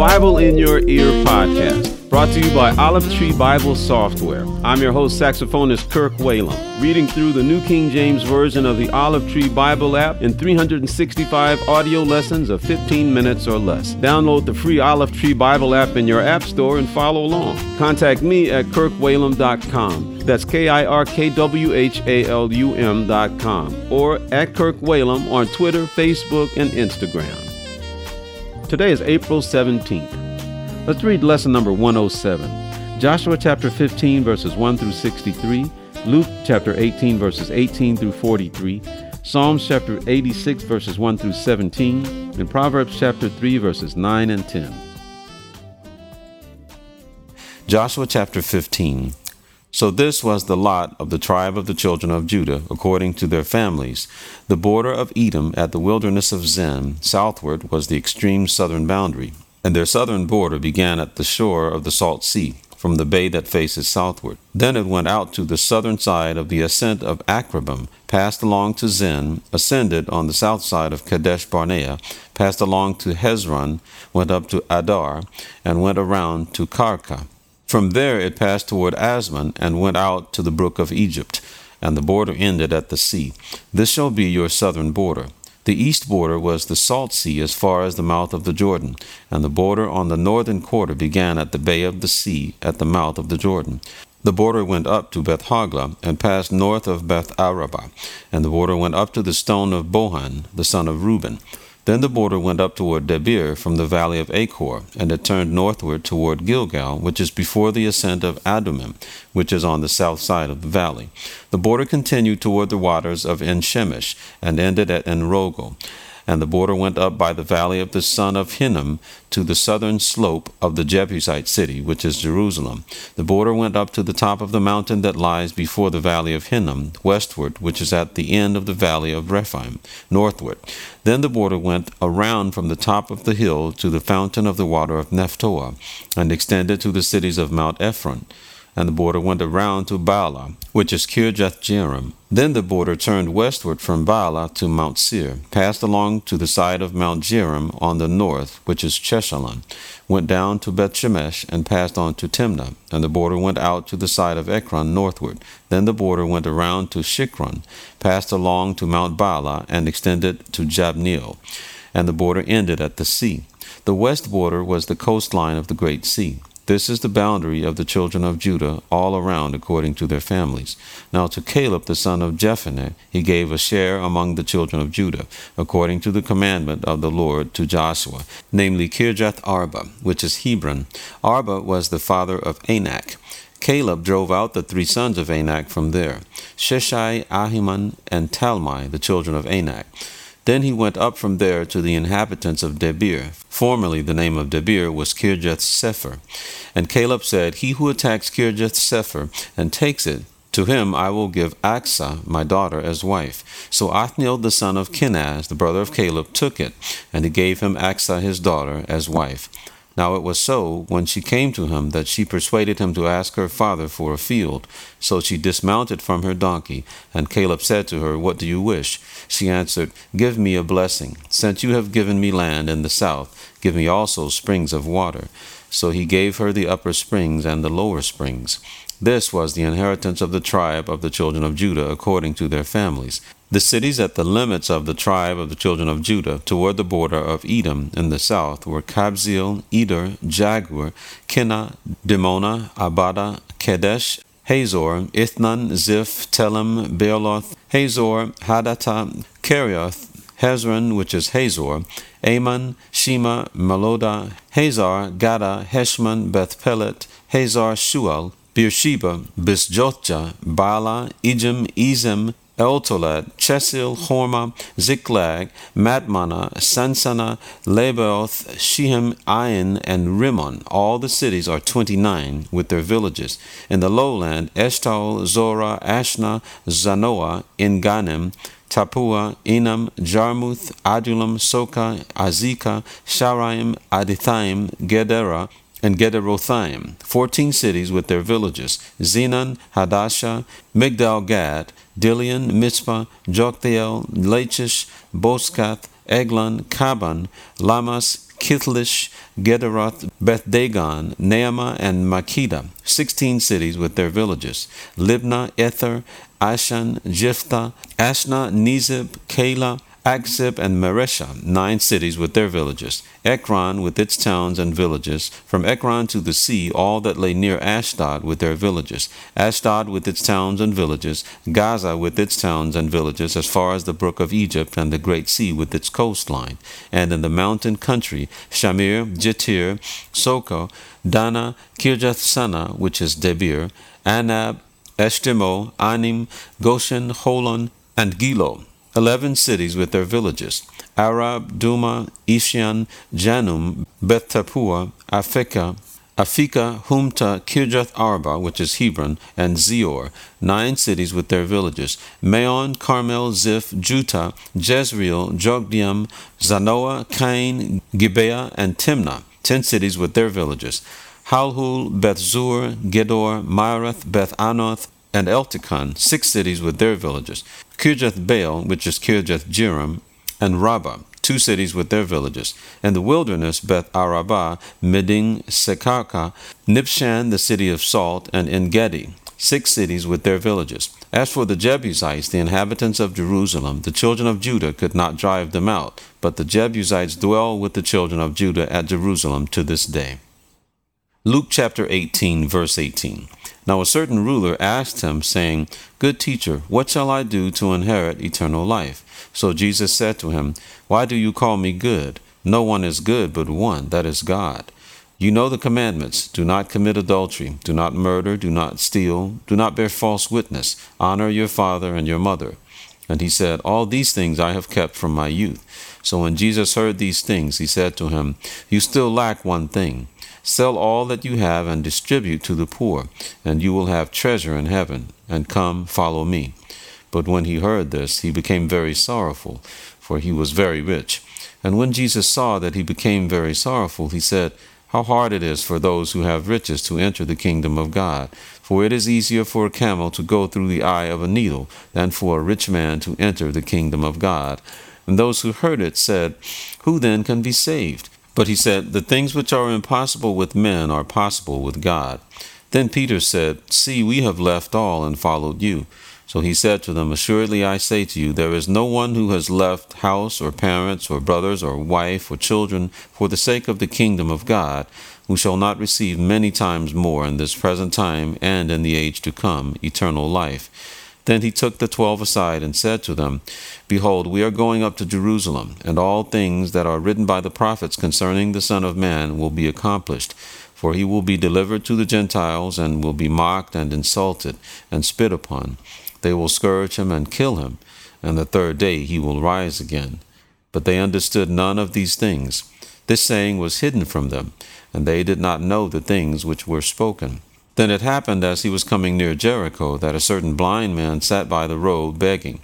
Bible in Your Ear podcast, brought to you by Olive Tree Bible Software. I'm your host, saxophonist Kirk Whalum, reading through the New King James Version of the Olive Tree Bible app in 365 audio lessons of 15 minutes or less. Download the free Olive Tree Bible app in your app store and follow along. Contact me at kirkwhalum.com. That's K I R K W H A L U M.com or at Kirk Whalum on Twitter, Facebook, and Instagram. Today is April 17th. Let's read lesson number 107. Joshua chapter 15, verses 1 through 63, Luke chapter 18, verses 18 through 43, Psalms chapter 86, verses 1 through 17, and Proverbs chapter 3, verses 9 and 10. Joshua chapter 15. So this was the lot of the tribe of the children of Judah, according to their families. The border of Edom at the wilderness of Zin, southward, was the extreme southern boundary, and their southern border began at the shore of the Salt Sea, from the bay that faces southward. Then it went out to the southern side of the ascent of Akrabim, passed along to Zin, ascended on the south side of Kadesh Barnea, passed along to Hezron, went up to Adar, and went around to Karka. From there it passed toward Azmon and went out to the brook of Egypt, and the border ended at the sea. This shall be your southern border. The east border was the Salt Sea as far as the mouth of the Jordan, and the border on the northern quarter began at the bay of the sea at the mouth of the Jordan. The border went up to Beth Hoglah and passed north of Beth Arabah, and the border went up to the stone of Bohan, the son of Reuben. Then the border went up toward Debir from the valley of Achor, and it turned northward toward Gilgal, which is before the ascent of Adumim, which is on the south side of the valley. The border continued toward the waters of En Shemesh, and ended at En Rogel and the border went up by the valley of the son of Hinnom to the southern slope of the Jebusite city, which is Jerusalem. The border went up to the top of the mountain that lies before the valley of Hinnom, westward, which is at the end of the valley of Rephaim, northward. Then the border went around from the top of the hill to the fountain of the water of Nephtoah, and extended to the cities of Mount Ephron and the border went around to Baalah, which is Kirjath Jearim. Then the border turned westward from Baalah to Mount Seir, passed along to the side of Mount Jearim on the north, which is Chesalon, went down to Beth Shemesh, and passed on to Timnah, and the border went out to the side of Ekron northward. Then the border went around to Shicron, passed along to Mount Baalah, and extended to Jabneel, and the border ended at the sea. The west border was the coastline of the Great Sea. This is the boundary of the children of Judah all around according to their families. Now to Caleb the son of Jephunneh he gave a share among the children of Judah, according to the commandment of the Lord to Joshua, namely Kirjath Arba, which is Hebron. Arba was the father of Anak. Caleb drove out the three sons of Anak from there, Sheshai, Ahiman, and Talmai, the children of Anak. Then he went up from there to the inhabitants of Debir. Formerly the name of Debir was Kirjath Sepher. And Caleb said, He who attacks Kirjath Sepher and takes it, to him I will give Achsah, my daughter, as wife. So Othniel the son of Kenaz, the brother of Caleb, took it, and he gave him Achsah his daughter as wife. Now it was so, when she came to him, that she persuaded him to ask her father for a field. So she dismounted from her donkey, and Caleb said to her, What do you wish? She answered, Give me a blessing. Since you have given me land in the south, give me also springs of water. So he gave her the upper springs and the lower springs. This was the inheritance of the tribe of the children of Judah according to their families. The cities at the limits of the tribe of the children of Judah toward the border of Edom in the south were Kabzeel, Eder, Jagur, Kinah, Dimonah, Abada, Kadesh, Hazor, Ithnan, Ziph, Telem, Bealoth, Hazor, Hadattah, Kerioth, Hezron, which is Hazor, Amon, Shema, Malodah, Hazar, Gaddah, Heshmon, Beth Pelet, Hazar, Shual, Beersheba, Bizjothjah, Bala, Ijim, Ezem, Eltolad, Chesil, Hormah, Ziklag, Madmannah, Sansannah, Lebaoth, Shehem, Ain, and Rimmon. All the cities are twenty nine with their villages. In the lowland, Eshtaol, Zorah, Ashnah, Zanoah, Enganim, Tappuah, Enam, Jarmuth, Adullam, Soka, Azekah, Sharaim, Adithaim, Gederah, and Gederothaim, fourteen cities with their villages, Zenon, Hadashah, Migdal Gad, Dilean, Mizpah, Joktheel, Lachish, Bozkath, Eglon, Kaban, Lahmas, Kithlish, Gederoth, Beth-dagon, Naamah, and Makkedah, sixteen cities with their villages, Libnah, Ether, Ashan, Jephthah, Ashnah, Nezib, Keilah, Achzib and Mareshah, nine cities with their villages, Ekron with its towns and villages, from Ekron to the sea, all that lay near Ashdod with their villages, Ashdod with its towns and villages, Gaza with its towns and villages, as far as the brook of Egypt and the great sea with its coastline, and in the mountain country, Shamir, Jetir, Soko, Dannah, Kirjath Sannah, which is Debir, Anab, Eshtemoh, Anim, Goshen, Holon, and Giloh eleven cities with their villages. Arab, Dumah, Ishian, Janum, Beth Tappuah, Aphekah, Aphekah, Humtah, Kirjath Arba, which is Hebron, and Zior, nine cities with their villages, Maon, Carmel, Ziph, Juttah, Jezreel, Jokdeam, Zanoah, Kain, Gibeah, and Timnah, ten cities with their villages, Halhul, Beth Zur, Gedor, Maarath, Beth Anoth, and Eltekon, six cities with their villages, Kirjath Baal, which is Kirjath Jearim, and Rabbah, two cities with their villages, and the wilderness Beth Arabah, Middin, Secacah, Nibshan, the city of salt, and Engedi, six cities with their villages. As for the Jebusites, the inhabitants of Jerusalem, the children of Judah could not drive them out, but the Jebusites dwell with the children of Judah at Jerusalem to this day. Luke chapter 18, verse 18. Now a certain ruler asked him, saying, Good teacher, what shall I do to inherit eternal life? So Jesus said to him, Why do you call me good? No one is good but one, that is God. You know the commandments do not commit adultery, do not murder, do not steal, do not bear false witness, honor your father and your mother. And he said, All these things I have kept from my youth. So when Jesus heard these things, he said to him, You still lack one thing. Sell all that you have and distribute to the poor, and you will have treasure in heaven. And come, follow me. But when he heard this, he became very sorrowful, for he was very rich. And when Jesus saw that he became very sorrowful, he said, How hard it is for those who have riches to enter the kingdom of God. For it is easier for a camel to go through the eye of a needle than for a rich man to enter the kingdom of God. And those who heard it said, Who then can be saved? But he said, The things which are impossible with men are possible with God. Then Peter said, See, we have left all and followed you. So he said to them, Assuredly I say to you, there is no one who has left house or parents or brothers or wife or children for the sake of the kingdom of God, who shall not receive many times more in this present time and in the age to come eternal life. Then he took the twelve aside and said to them, Behold, we are going up to Jerusalem, and all things that are written by the prophets concerning the Son of Man will be accomplished. For he will be delivered to the Gentiles, and will be mocked and insulted, and spit upon. They will scourge him and kill him, and the third day he will rise again. But they understood none of these things. This saying was hidden from them, and they did not know the things which were spoken. Then it happened as he was coming near Jericho that a certain blind man sat by the road begging.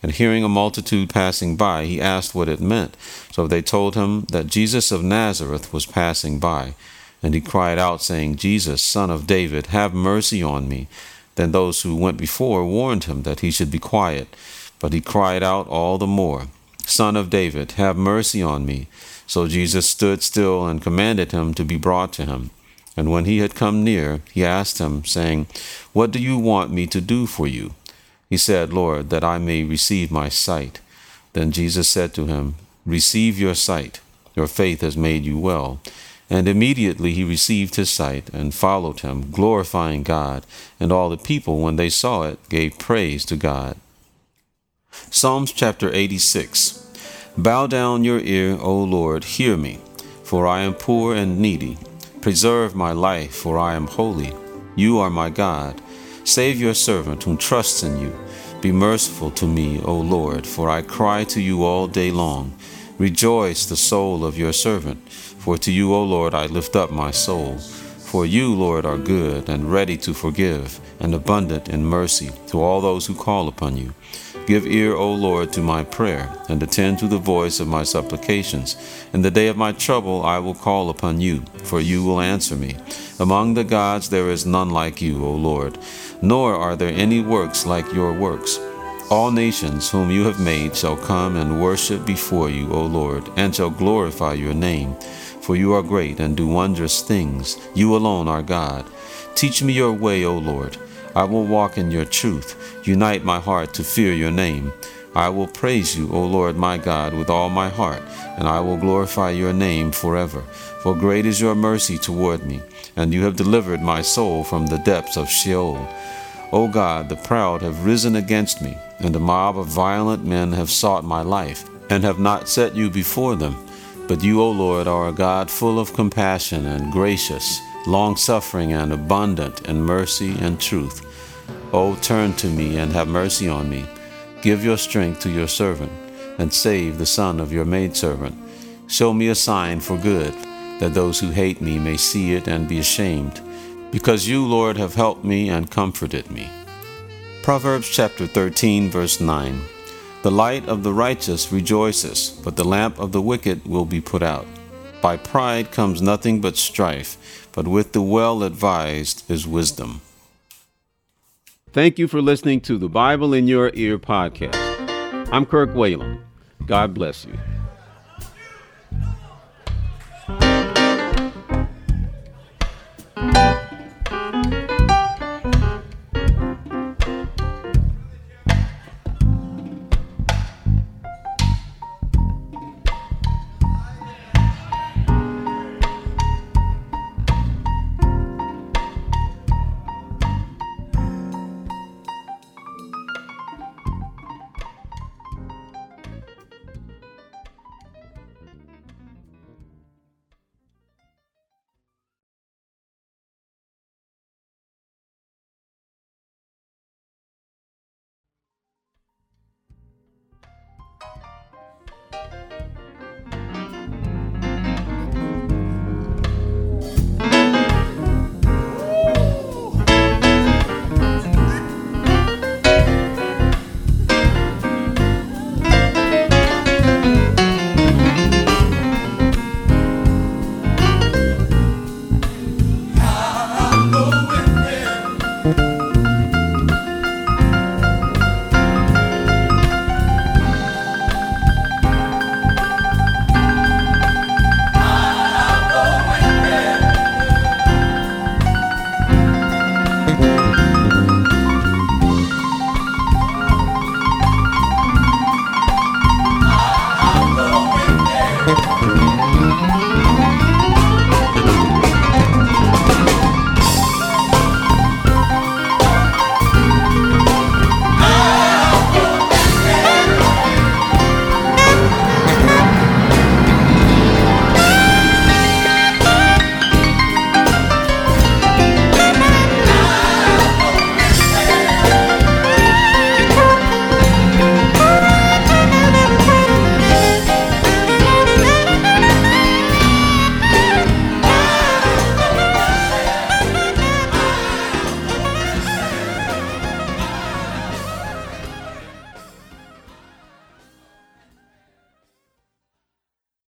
And hearing a multitude passing by, he asked what it meant. So they told him that Jesus of Nazareth was passing by. And he cried out, saying, Jesus, son of David, have mercy on me. Then those who went before warned him that he should be quiet. But he cried out all the more, Son of David, have mercy on me. So Jesus stood still and commanded him to be brought to him. And when he had come near, he asked him, saying, What do you want me to do for you? He said, Lord, that I may receive my sight. Then Jesus said to him, Receive your sight. Your faith has made you well. And immediately he received his sight and followed him, glorifying God. And all the people, when they saw it, gave praise to God. Psalms chapter 86 Bow down your ear, O Lord, hear me, for I am poor and needy. Preserve my life, for I am holy. You are my God. Save your servant who trusts in you. Be merciful to me, O Lord, for I cry to you all day long. Rejoice the soul of your servant, for to you, O Lord, I lift up my soul. For you, Lord, are good and ready to forgive, and abundant in mercy to all those who call upon you. Give ear, O Lord, to my prayer, and attend to the voice of my supplications. In the day of my trouble I will call upon you, for you will answer me. Among the gods there is none like you, O Lord, nor are there any works like your works. All nations whom you have made shall come and worship before you, O Lord, and shall glorify your name. For you are great and do wondrous things. You alone are God. Teach me your way, O Lord. I will walk in your truth. Unite my heart to fear your name. I will praise you, O Lord my God, with all my heart, and I will glorify your name forever. For great is your mercy toward me, and you have delivered my soul from the depths of Sheol. O God, the proud have risen against me, and a mob of violent men have sought my life, and have not set you before them. But you, O Lord, are a God full of compassion and gracious, long suffering and abundant in mercy and truth. O turn to me and have mercy on me. Give your strength to your servant, and save the son of your maidservant. Show me a sign for good, that those who hate me may see it and be ashamed because you, Lord, have helped me and comforted me. Proverbs chapter 13, verse 9 The light of the righteous rejoices, but the lamp of the wicked will be put out. By pride comes nothing but strife, but with the well advised is wisdom. Thank you for listening to the Bible in Your Ear podcast. I'm Kirk Whalum. God bless you.